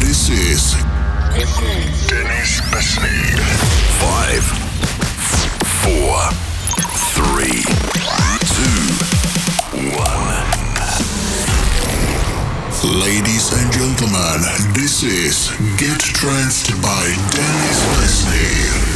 This is Dennis Besney. Five, four, three, two, one. Ladies and gentlemen, this is Get Tranced by Dennis Besney.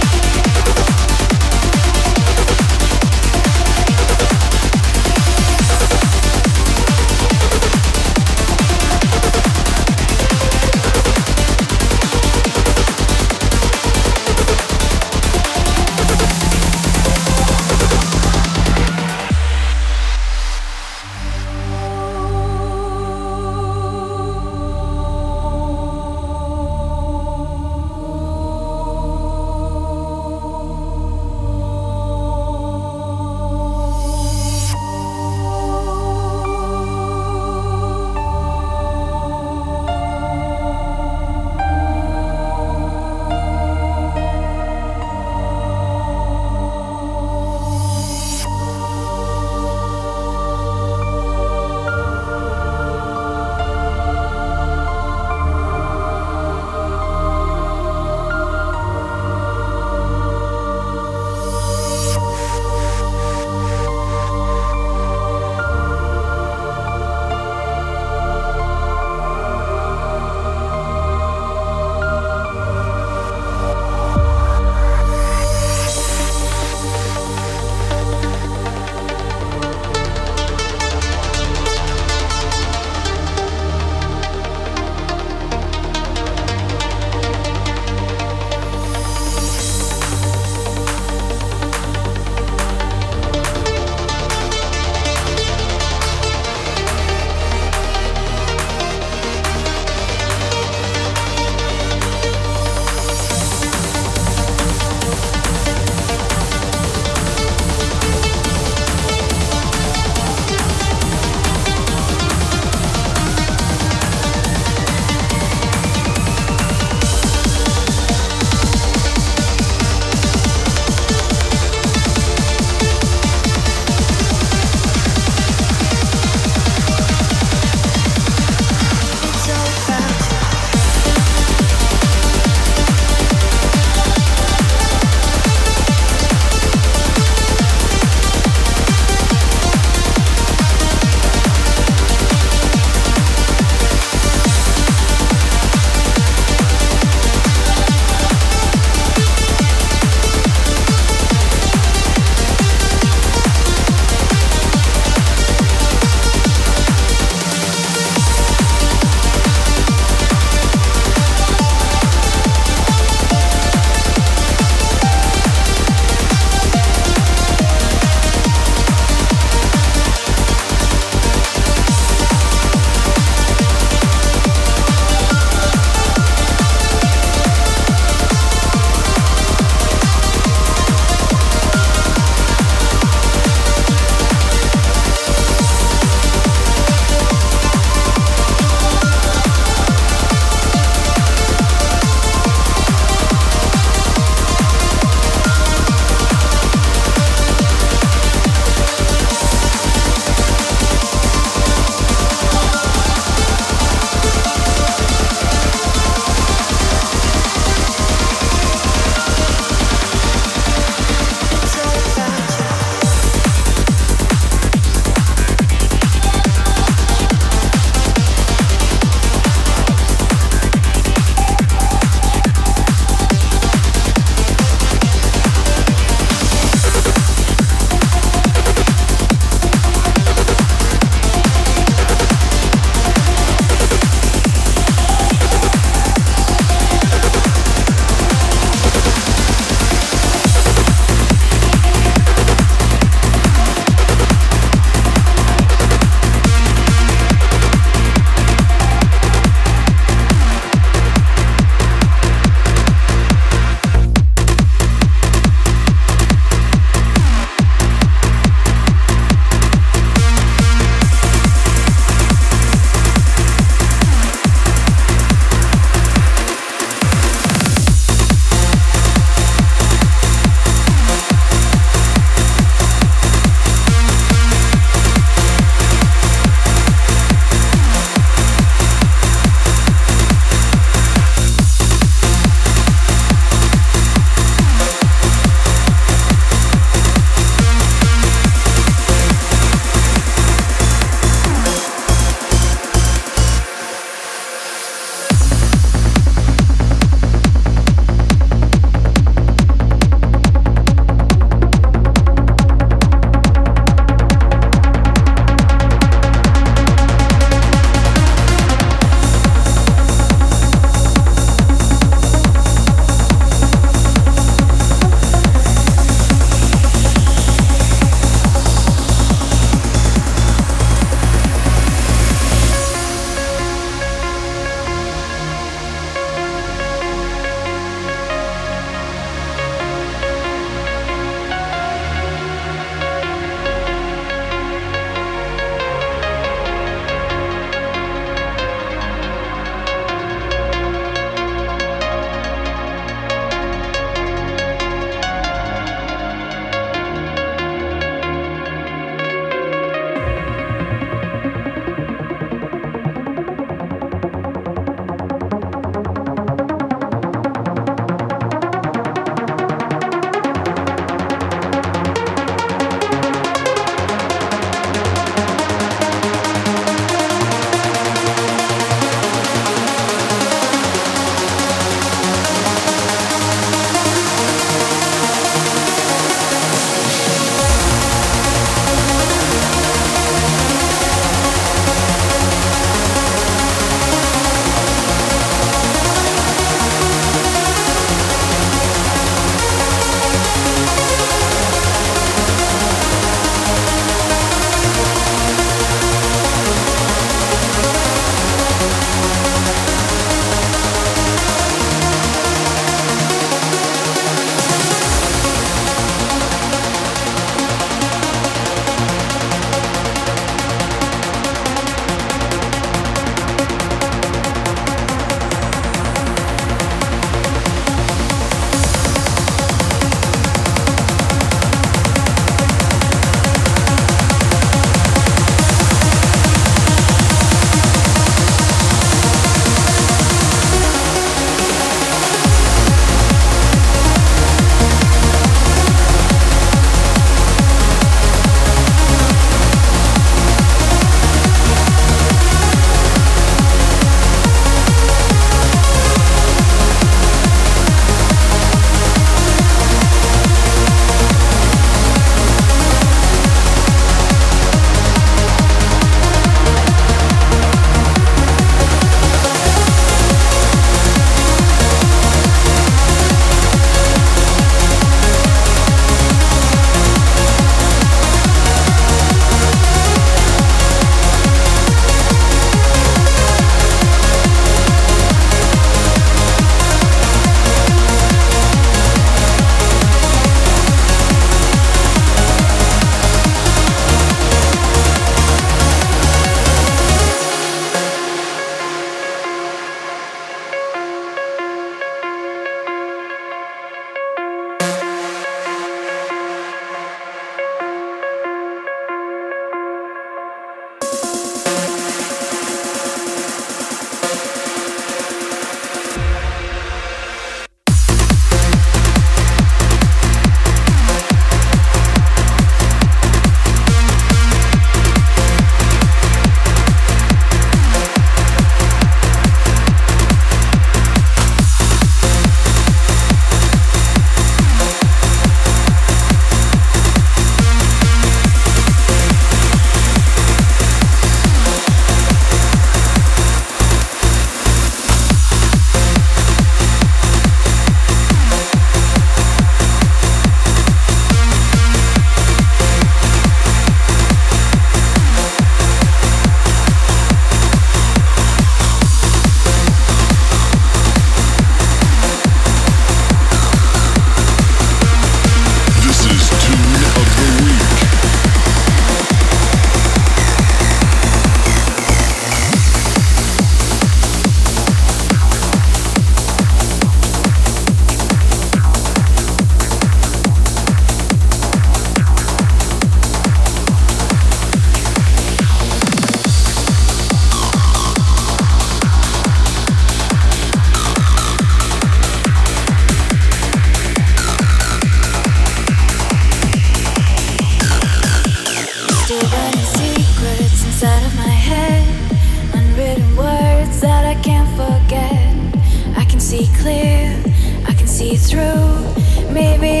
clear. I can see through. Maybe